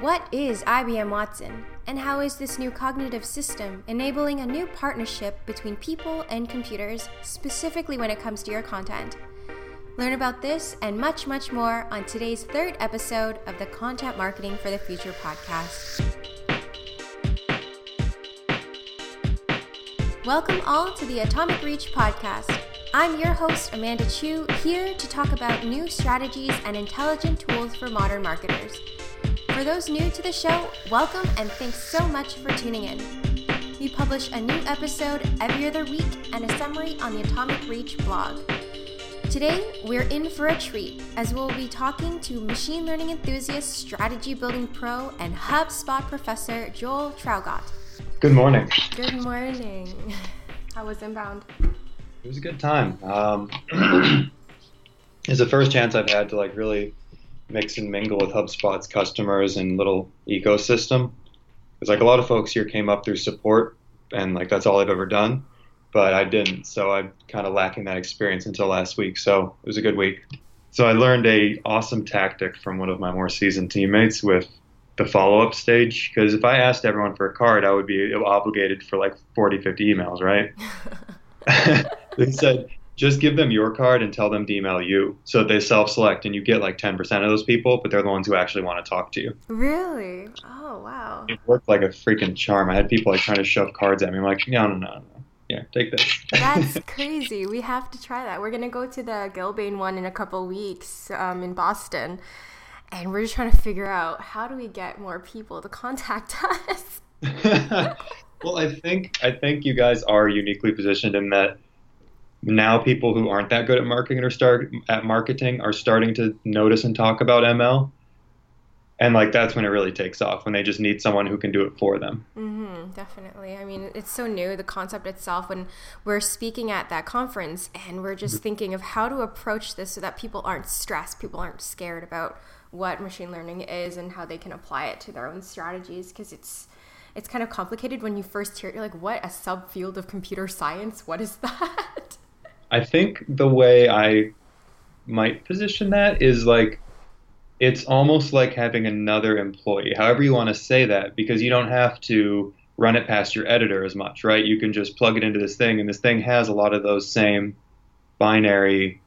What is IBM Watson, and how is this new cognitive system enabling a new partnership between people and computers, specifically when it comes to your content? Learn about this and much, much more on today's third episode of the Content Marketing for the Future podcast. Welcome all to the Atomic Reach podcast. I'm your host, Amanda Chu, here to talk about new strategies and intelligent tools for modern marketers. For those new to the show, welcome and thanks so much for tuning in. We publish a new episode every other week and a summary on the Atomic Reach blog. Today, we're in for a treat as we'll be talking to machine learning enthusiast, strategy building pro, and HubSpot professor Joel Traugott. Good morning. Good morning. How was Inbound? It was a good time. Um, it's the first chance I've had to like really mix and mingle with HubSpot's customers and little ecosystem. Because like a lot of folks here came up through support, and like that's all I've ever done, but I didn't. So I'm kind of lacking that experience until last week. So it was a good week. So I learned a awesome tactic from one of my more seasoned teammates with the follow up stage. Because if I asked everyone for a card, I would be obligated for like 40, 50 emails, right? they said just give them your card and tell them to email you. So that they self-select and you get like 10% of those people but they're the ones who actually want to talk to you. Really? Oh wow. It worked like a freaking charm. I had people like trying to shove cards at me. I'm like no no no no. Yeah take this. That's crazy. We have to try that. We're going to go to the gilbane one in a couple weeks um, in boston and we're just trying to figure out how do we get more people to contact us. Well i think i think you guys are uniquely positioned in that now people who aren't that good at marketing or start at marketing are starting to notice and talk about ML. And like that's when it really takes off when they just need someone who can do it for them. Mm-hmm, definitely. I mean, it's so new the concept itself. When we're speaking at that conference and we're just mm-hmm. thinking of how to approach this so that people aren't stressed, people aren't scared about what machine learning is and how they can apply it to their own strategies because it's it's kind of complicated when you first hear it. You're like, what a subfield of computer science? What is that? I think the way I might position that is like it's almost like having another employee, however you want to say that, because you don't have to run it past your editor as much, right? You can just plug it into this thing, and this thing has a lot of those same binary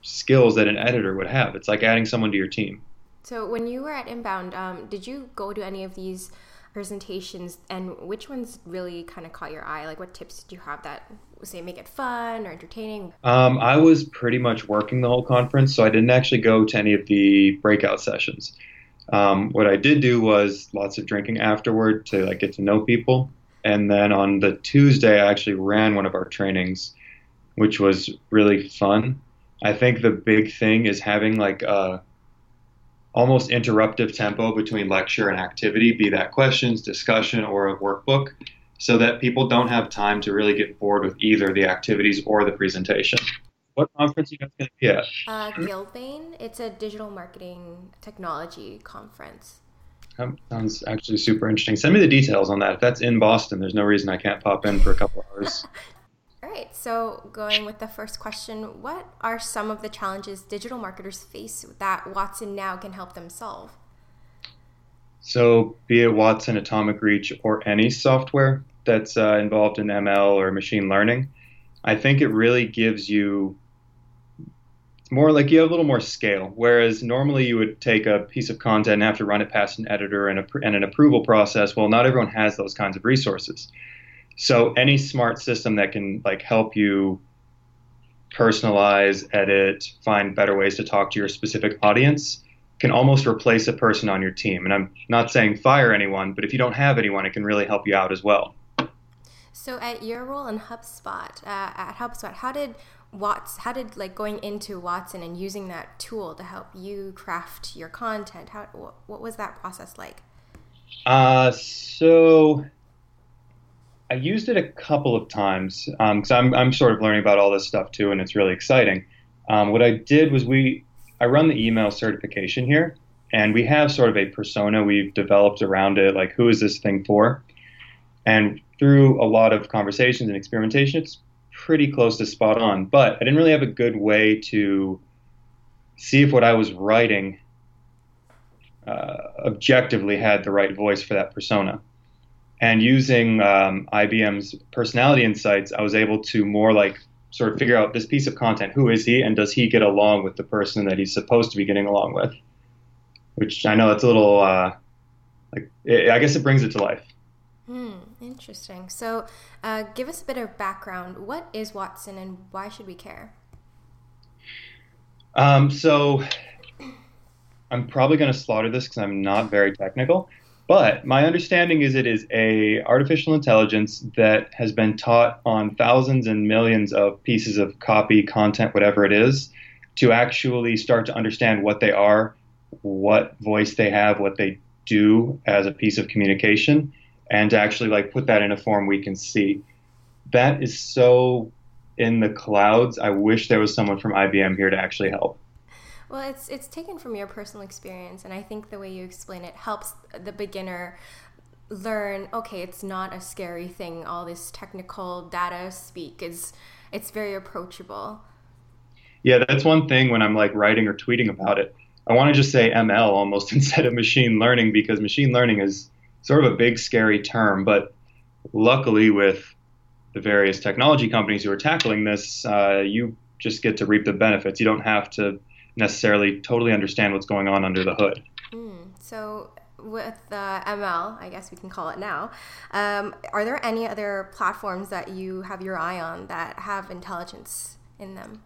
skills that an editor would have. It's like adding someone to your team. So, when you were at Inbound, um, did you go to any of these presentations and which ones really kind of caught your eye? Like what tips did you have that say make it fun or entertaining? Um, i was pretty much working the whole conference so i didn't actually go to any of the breakout sessions. Um, what i did do was lots of drinking afterward to like get to know people and then on the tuesday i actually ran one of our trainings which was really fun. I think the big thing is having like a almost interruptive tempo between lecture and activity, be that questions, discussion, or a workbook, so that people don't have time to really get bored with either the activities or the presentation. What conference are you guys going to be at? Uh, Gilbane. It's a digital marketing technology conference. That sounds actually super interesting. Send me the details on that. If that's in Boston, there's no reason I can't pop in for a couple hours. So going with the first question, what are some of the challenges digital marketers face that Watson now can help them solve? So, be it Watson, Atomic Reach, or any software that's uh, involved in ML or machine learning, I think it really gives you more like you have a little more scale. Whereas normally you would take a piece of content and have to run it past an editor and, a, and an approval process. Well, not everyone has those kinds of resources. So any smart system that can like help you personalize, edit, find better ways to talk to your specific audience can almost replace a person on your team. And I'm not saying fire anyone, but if you don't have anyone, it can really help you out as well. So at your role in HubSpot, uh, at HubSpot, how did Watts, how did like going into Watson and using that tool to help you craft your content? How what, what was that process like? Uh, so I used it a couple of times because um, I'm, I'm sort of learning about all this stuff too, and it's really exciting. Um, what I did was we I run the email certification here, and we have sort of a persona we've developed around it, like who is this thing for? And through a lot of conversations and experimentation, it's pretty close to spot on. But I didn't really have a good way to see if what I was writing uh, objectively had the right voice for that persona. And using um, IBM's personality insights, I was able to more like sort of figure out this piece of content who is he and does he get along with the person that he's supposed to be getting along with? Which I know that's a little, uh, like, it, I guess it brings it to life. Hmm, interesting. So, uh, give us a bit of background. What is Watson and why should we care? Um, so, I'm probably going to slaughter this because I'm not very technical. But my understanding is it is a artificial intelligence that has been taught on thousands and millions of pieces of copy, content, whatever it is, to actually start to understand what they are, what voice they have, what they do as a piece of communication, and to actually like put that in a form we can see. That is so in the clouds. I wish there was someone from IBM here to actually help. Well, it's it's taken from your personal experience, and I think the way you explain it helps the beginner learn. Okay, it's not a scary thing. All this technical data speak is it's very approachable. Yeah, that's one thing when I'm like writing or tweeting about it. I want to just say ML almost instead of machine learning because machine learning is sort of a big scary term. But luckily, with the various technology companies who are tackling this, uh, you just get to reap the benefits. You don't have to necessarily totally understand what's going on under the hood. Mm, so, with uh, ML, I guess we can call it now, um, are there any other platforms that you have your eye on that have intelligence in them?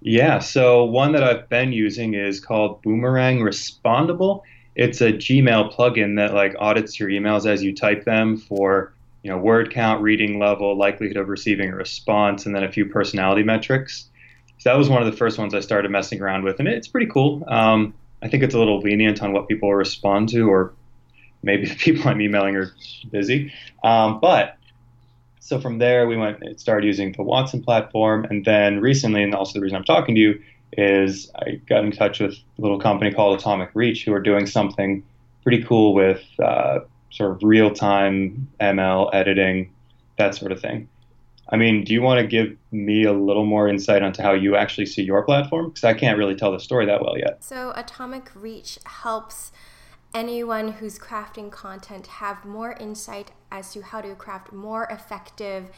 Yeah, so one that I've been using is called Boomerang Respondable. It's a Gmail plugin that like audits your emails as you type them for you know word count, reading level, likelihood of receiving a response, and then a few personality metrics. So that was one of the first ones I started messing around with, and it's pretty cool. Um, I think it's a little lenient on what people respond to, or maybe the people I'm emailing are busy. Um, but so from there, we went and started using the Watson platform, and then recently, and also the reason I'm talking to you is I got in touch with a little company called Atomic Reach, who are doing something pretty cool with uh, sort of real time ML editing, that sort of thing. I mean, do you want to give me a little more insight onto how you actually see your platform? Because I can't really tell the story that well yet. So, Atomic Reach helps anyone who's crafting content have more insight as to how to craft more effective,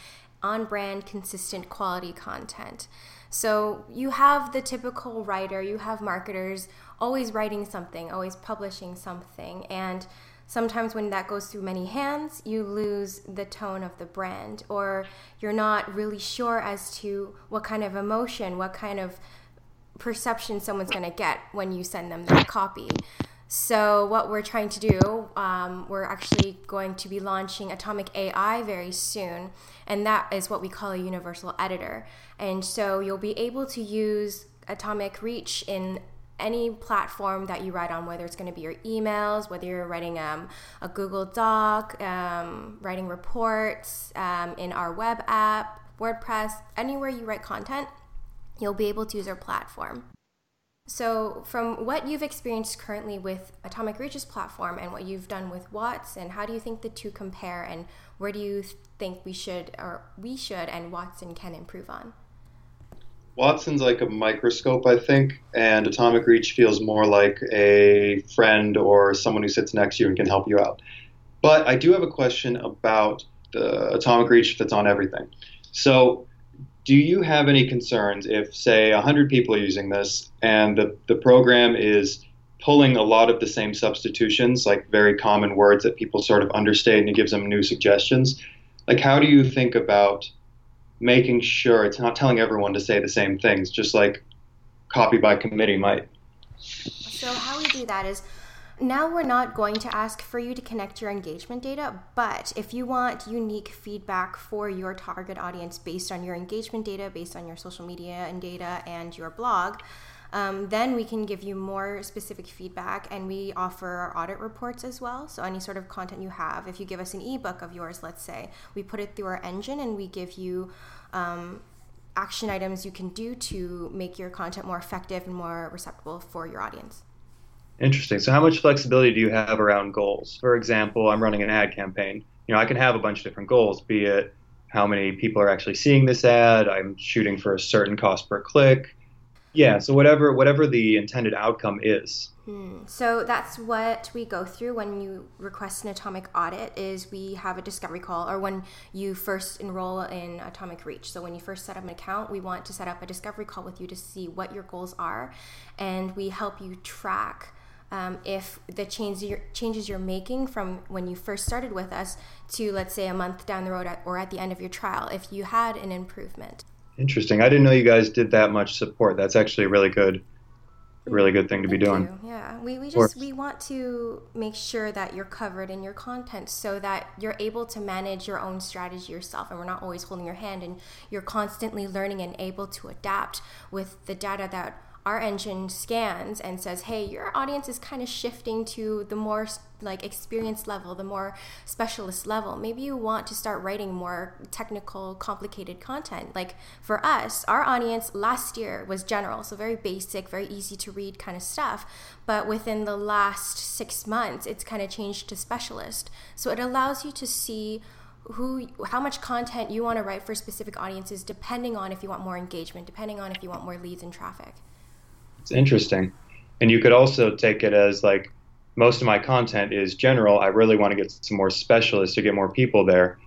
on brand, consistent quality content. So, you have the typical writer, you have marketers always writing something, always publishing something, and sometimes when that goes through many hands, you lose the tone of the brand, or you're not really sure as to what kind of emotion, what kind of perception someone's going to get when you send them that copy. So, what we're trying to do, um, we're actually going to be launching Atomic AI very soon, and that is what we call a universal editor. And so, you'll be able to use Atomic Reach in any platform that you write on, whether it's going to be your emails, whether you're writing um, a Google Doc, um, writing reports um, in our web app, WordPress, anywhere you write content, you'll be able to use our platform. So, from what you've experienced currently with Atomic Reach's platform and what you've done with Watson, and how do you think the two compare, and where do you think we should, or we should, and Watson can improve on? Watson's like a microscope, I think, and Atomic Reach feels more like a friend or someone who sits next to you and can help you out. But I do have a question about the Atomic Reach that's on everything. So, do you have any concerns if, say, 100 people are using this and the, the program is pulling a lot of the same substitutions, like very common words that people sort of understate, and it gives them new suggestions? Like, how do you think about making sure it's not telling everyone to say the same things, just like copy by committee might. So, how we do that is now we're not going to ask for you to connect your engagement data, but if you want unique feedback for your target audience based on your engagement data, based on your social media and data, and your blog, um, then we can give you more specific feedback and we offer our audit reports as well. So, any sort of content you have, if you give us an ebook of yours, let's say, we put it through our engine and we give you um, action items you can do to make your content more effective and more receptible for your audience. Interesting. So, how much flexibility do you have around goals? For example, I'm running an ad campaign. You know, I can have a bunch of different goals, be it how many people are actually seeing this ad, I'm shooting for a certain cost per click, Yeah, so whatever whatever the intended outcome is. Hmm. So that's what we go through when you request an atomic audit is we have a discovery call or when you first enroll in Atomic Reach. So when you first set up an account, we want to set up a discovery call with you to see what your goals are and we help you track um, if the change you're, changes you're making from when you first started with us to let's say a month down the road at, or at the end of your trial if you had an improvement Interesting. I didn't know you guys did that much support. That's actually a really good, really good thing to Thank be doing. you. Yeah, we, we just we want to make sure that you're covered in your content so that you're able to manage your own strategy yourself, and we're not always holding your hand, and you're constantly learning and able to adapt with the data that our engine scans and says, hey, your audience is kind of shifting to the more like experience level, the more specialist level. Maybe you want to start writing more technical, complicated content. Like for us, our audience last year was general, so very basic, very easy to read kind of stuff. But within the last six months, it's kind of changed to specialist. So it allows you to see who how much content you want to write for specific audiences depending on if you want more engagement depending on if you want more leads and traffic It's interesting. And you could also take it as like most of my content is general. I really want to get some more specialists to get more people there.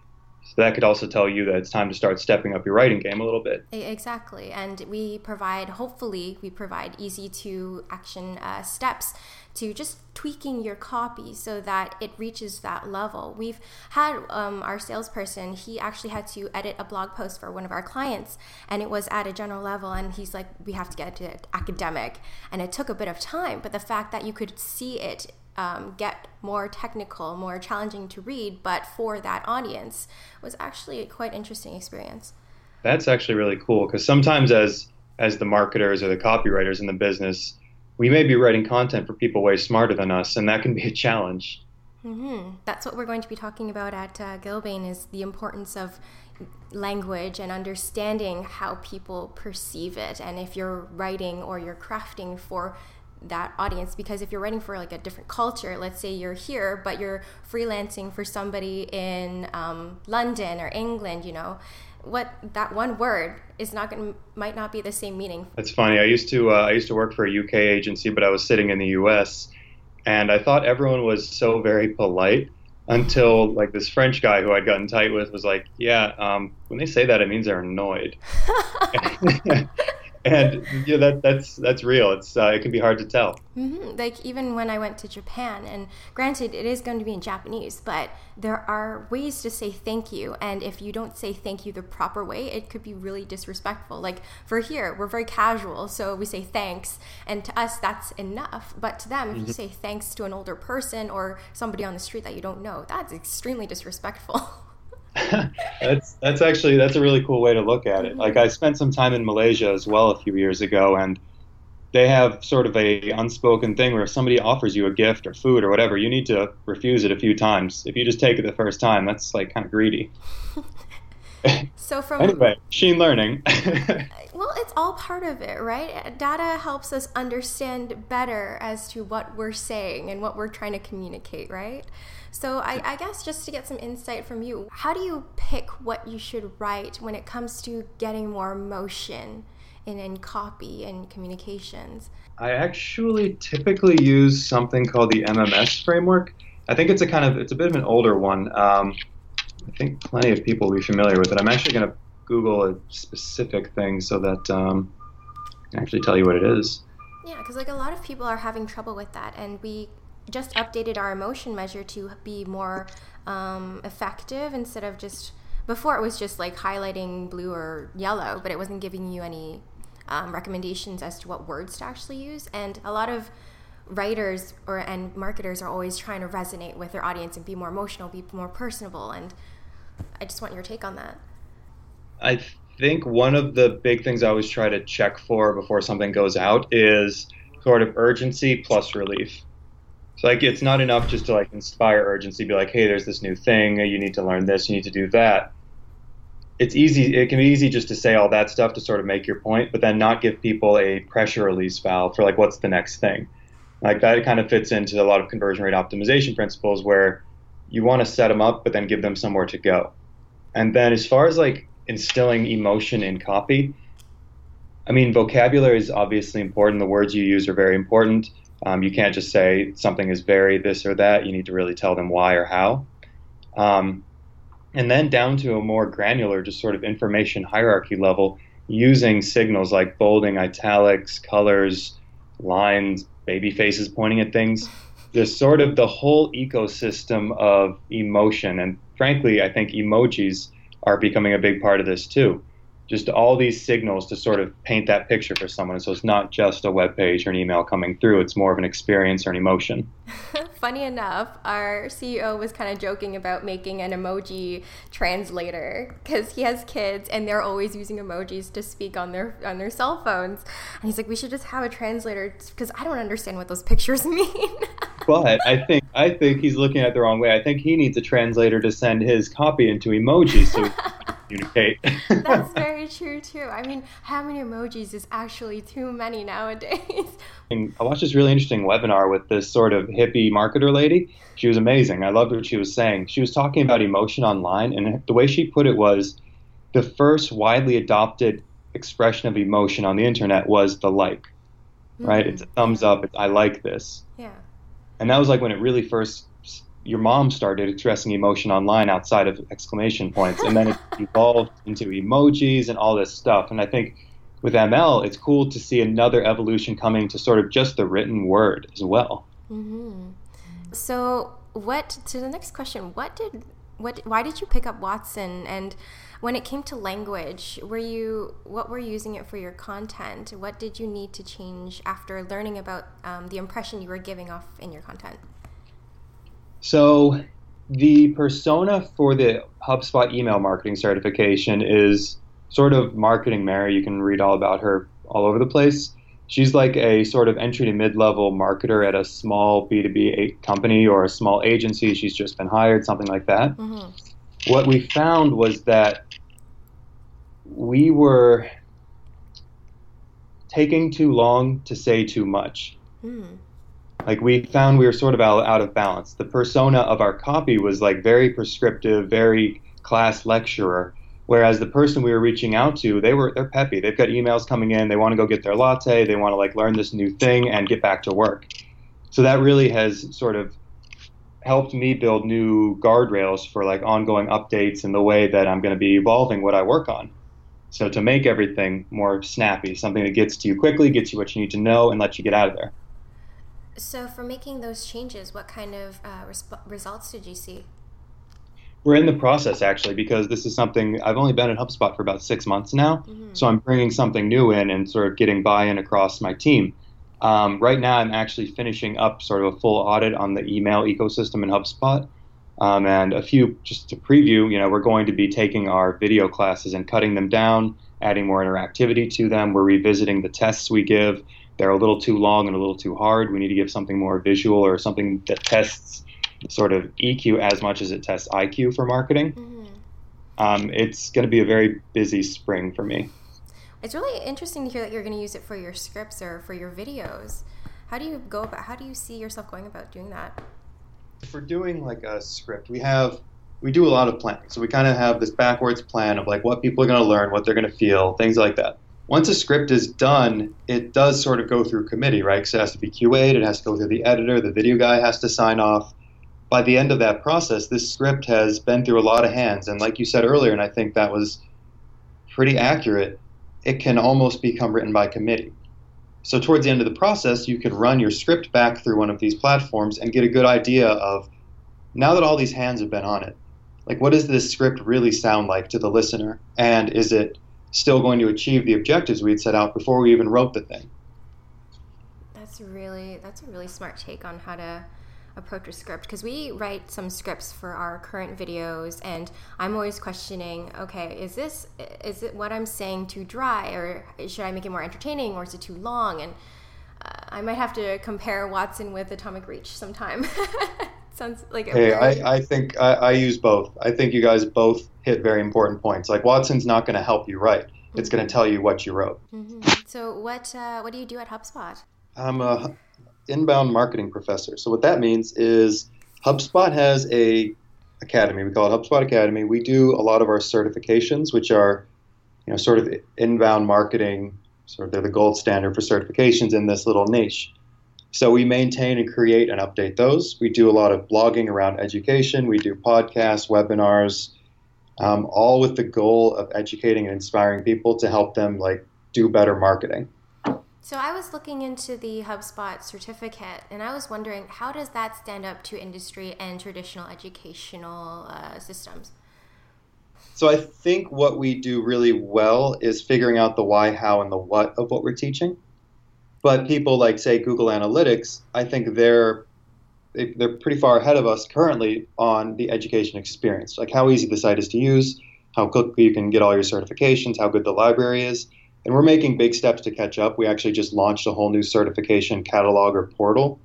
So that could also tell you that it's time to start stepping up your writing game a little bit. Exactly. And we provide, hopefully, we provide easy to action uh, steps to just tweaking your copy so that it reaches that level. We've had um, our salesperson, he actually had to edit a blog post for one of our clients, and it was at a general level. And he's like, we have to get to academic. And it took a bit of time, but the fact that you could see it um, get more technical, more challenging to read, but for that audience was actually a quite interesting experience. That's actually really cool because sometimes as as the marketers or the copywriters in the business, we may be writing content for people way smarter than us, and that can be a challenge. hmm That's what we're going to be talking about at uh, Gilbane is the importance of language and understanding how people perceive it, and if you're writing or you're crafting for that audience because if you're writing for like a different culture let's say you're here but you're freelancing for somebody in um, london or england you know what that one word is not going to might not be the same meaning That's funny. I used to uh, I used to work for a UK agency, but I was sitting in the US, and I thought everyone was so very polite until like this French guy who I'd gotten tight with was like, "Yeah, um, when they say that, it means they're annoyed." and yeah, that that's that's real. It's uh, it can be hard to tell. hmm Like even when I went to Japan, and granted, it is going to be in Japanese, but there are ways to say thank you, and if you don't say thank you the proper way, it could be really disrespectful. Like for here, we're very casual, so we say thanks, and to us that's enough. But to them, if you say thanks to an older person or somebody on the street that you don't know, that's extremely disrespectful. that's that's actually that's a really cool way to look at it. Like I spent some time in Malaysia as well a few years ago, and they have sort of a unspoken thing where if somebody offers you a gift or food or whatever, you need to refuse it a few times. If you just take it the first time, that's like kind of greedy. so from Anyway, machine learning. Uh, well, it's all part of it, right? Data helps us understand better as to what we're saying and what we're trying to communicate, right? So, I, I guess just to get some insight from you, how do you pick what you should write when it comes to getting more motion in, in copy and communications? I actually typically use something called the MMS framework. I think it's a kind of it's a bit of an older one. Um, I think plenty of people will be familiar with it. I'm actually going to Google a specific thing so that um, I can actually tell you what it is. Yeah, because like a lot of people are having trouble with that, and we just updated our emotion measure to be more um, effective instead of just before it was just like highlighting blue or yellow, but it wasn't giving you any um, recommendations as to what words to actually use. And a lot of writers or and marketers are always trying to resonate with their audience and be more emotional, be more personable. And I just want your take on that. I think one of the big things I always try to check for before something goes out is sort of urgency plus relief. So like it's not enough just to like inspire urgency, be like, hey, there's this new thing, you need to learn this, you need to do that. It's easy it can be easy just to say all that stuff to sort of make your point, but then not give people a pressure release valve for like what's the next thing. Like that kind of fits into a lot of conversion rate optimization principles where you want to set them up but then give them somewhere to go. And then as far as like instilling emotion in copy, I mean, vocabulary is obviously important. The words you use are very important. Um, you can't just say something is very this or that. You need to really tell them why or how. Um, and then down to a more granular, just sort of information hierarchy level, using signals like bolding, italics, colors, lines, baby faces pointing at things. There's sort of the whole ecosystem of emotion. And frankly, I think emojis are becoming a big part of this too just all these signals to sort of paint that picture for someone. So it's not just a web page or an email coming through, it's more of an experience or an emotion. Funny enough, our CEO was kind of joking about making an emoji translator because he has kids and they're always using emojis to speak on their on their cell phones. And he's like, we should just have a translator because I don't understand what those pictures mean. but I think I think he's looking at it the wrong way. I think he needs a translator to send his copy into emojis so communicate. That's very true too. I mean, how many emojis is actually too many nowadays? And I watched this really interesting webinar with this sort of hippie marketer lady. She was amazing. I loved what she was saying. She was talking about emotion online, and the way she put it was the first widely adopted expression of emotion on the internet was the like, mm-hmm. right? It's a thumbs up. It's I like this. Yeah. And that was like when it really first your mom started expressing emotion online outside of exclamation points, and then it evolved into emojis and all this stuff. And I think with ML, it's cool to see another evolution coming to sort of just the written word as well. Mm-hmm. So, what to the next question? What did what? Why did you pick up Watson? And when it came to language, were you what were you using it for your content? What did you need to change after learning about um, the impression you were giving off in your content? So the persona for the HubSpot email marketing certification is sort of marketing Mary. You can read all about her all over the place. She's like a sort of entry to mid level marketer at a small B2B company or a small agency. She's just been hired, something like that. Mm-hmm. What we found was that we were taking too long to say too much. Mm like we found we were sort of out, out of balance. The persona of our copy was like very prescriptive, very class lecturer, whereas the person we were reaching out to, they were they're peppy. They've got emails coming in. They want to go get their latte. They want to like learn this new thing and get back to work. So that really has sort of helped me build new guardrails for like ongoing updates and the way that I'm going to be evolving what I work on. So to make everything more snappy, something that gets to you quickly, gets you what you need to know, and lets you get out of there. So, for making those changes, what kind of uh, resp- results did you see? We're in the process actually because this is something I've only been at HubSpot for about six months now. Mm-hmm. So I'm bringing something new in and sort of getting buy in across my team. Um, right now, I'm actually finishing up sort of a full audit on the email ecosystem in HubSpot. Um, and a few, just to preview, you know, we're going to be taking our video classes and cutting them down, adding more interactivity to them. We're revisiting the tests we give they're a little too long and a little too hard. We need to give something more visual or something that tests sort of EQ as much as it tests IQ for marketing. Mm-hmm. Um, it's going to be a very busy spring for me. It's really interesting to hear that you're going to use it for your scripts or for your videos. How do you go about? How do you see yourself going about doing that? If we're doing like a script, we have we do a lot of planning. So we kind of have this backwards plan of like what people are going to learn, what they're going to feel, things like that once a script is done, it does sort of go through committee, right? Because it has to be QA'd, it has to go through the editor, the video guy has to sign off. By the end of that process, this script has been through a lot of hands. And like you said earlier, and I think that was pretty accurate, it can almost become written by committee. So towards the end of the process, you can run your script back through one of these platforms and get a good idea of now that all these hands have been on it, like what does this script really sound like to the listener? And is it still going to achieve the objectives we had set out before we even wrote the thing. That's really that's a really smart take on how to approach a script because we write some scripts for our current videos and i'm always questioning okay is this is it what i'm saying too dry or should i make it more entertaining or is it too long and uh, i might have to compare watson with atomic reach sometime sounds like hey very... I, I think I, I, use both. I think you guys both hit very important points. Like watson's not going to help you write. It's mm-hmm. going to tell you what you wrote. Mm-hmm. so what uh, what do you do at hubspot? I'm a inbound marketing professor. So what that means is hubspot has a academy. We call it hubspot academy. We do a lot of our certifications which are you know sort of inbound marketing. Sort of they're the gold standard for certifications in this little niche. So we maintain and create and update those. We do a lot of blogging around education. We do podcasts, webinars, um, all with the goal of educating and inspiring people to help them like do better marketing. So I was looking into the HubSpot certificate, and I was wondering how does that stand up to industry and traditional educational uh, systems? So I think what we do really well is figuring out the why, how, and the what of what we're teaching. But people like say Google Analytics, I think they're they're pretty far ahead of us currently on the education experience, like how easy the site is to use, how quickly you can get all your certifications, how good the library is and we're making big steps to catch up. We actually just launched a whole new certification catalog or portal.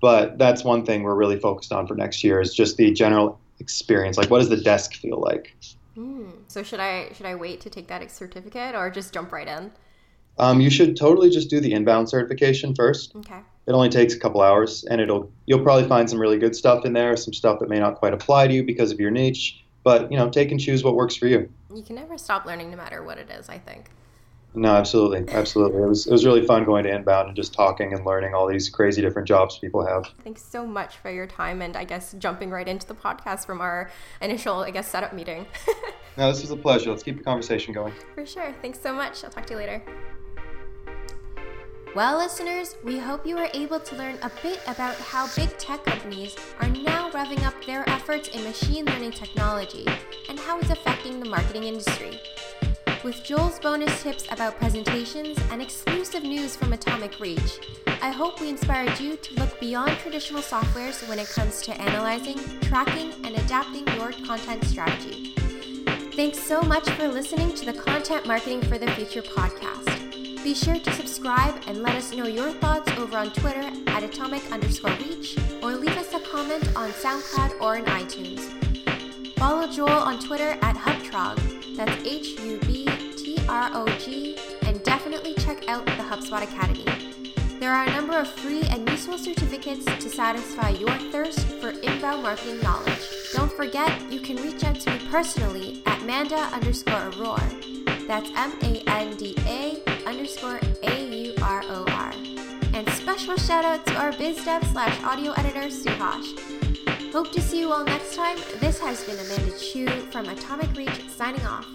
But that's one thing we're really focused on for next year is just the general experience. Like, what does the desk feel like? Mm. So should I should I wait to take that certificate or just jump right in? Um, you should totally just do the inbound certification first. Okay. It only takes a couple hours, and it'll you'll probably find some really good stuff in there, some stuff that may not quite apply to you because of your niche. But you know, take and choose what works for you. You can never stop learning, no matter what it is. I think. No, absolutely, absolutely. It was it was really fun going to inbound and just talking and learning all these crazy different jobs people have. Thanks so much for your time and I guess jumping right into the podcast from our initial I guess setup meeting. no, this was a pleasure. Let's keep the conversation going. For sure. Thanks so much. I'll talk to you later. Well, listeners, we hope you were able to learn a bit about how big tech companies are now revving up their efforts in machine learning technology and how it's affecting the marketing industry with Joel's bonus tips about presentations and exclusive news from Atomic Reach. I hope we inspired you to look beyond traditional softwares when it comes to analyzing, tracking, and adapting your content strategy. Thanks so much for listening to the Content Marketing for the Future podcast. Be sure to subscribe and let us know your thoughts over on Twitter at atomic underscore reach or leave us a comment on SoundCloud or in iTunes. Follow Joel on Twitter at HubTrog that's H U B T R O G, and definitely check out the HubSpot Academy. There are a number of free and useful certificates to satisfy your thirst for inbound marketing knowledge. Don't forget, you can reach out to me personally at Manda underscore Auror. That's M A N D A underscore A U R O R. And special shout out to our biz dev slash audio editor, Suhash. Hope to see you all next time. This has been Amanda Chu from Atomic Reach signing off.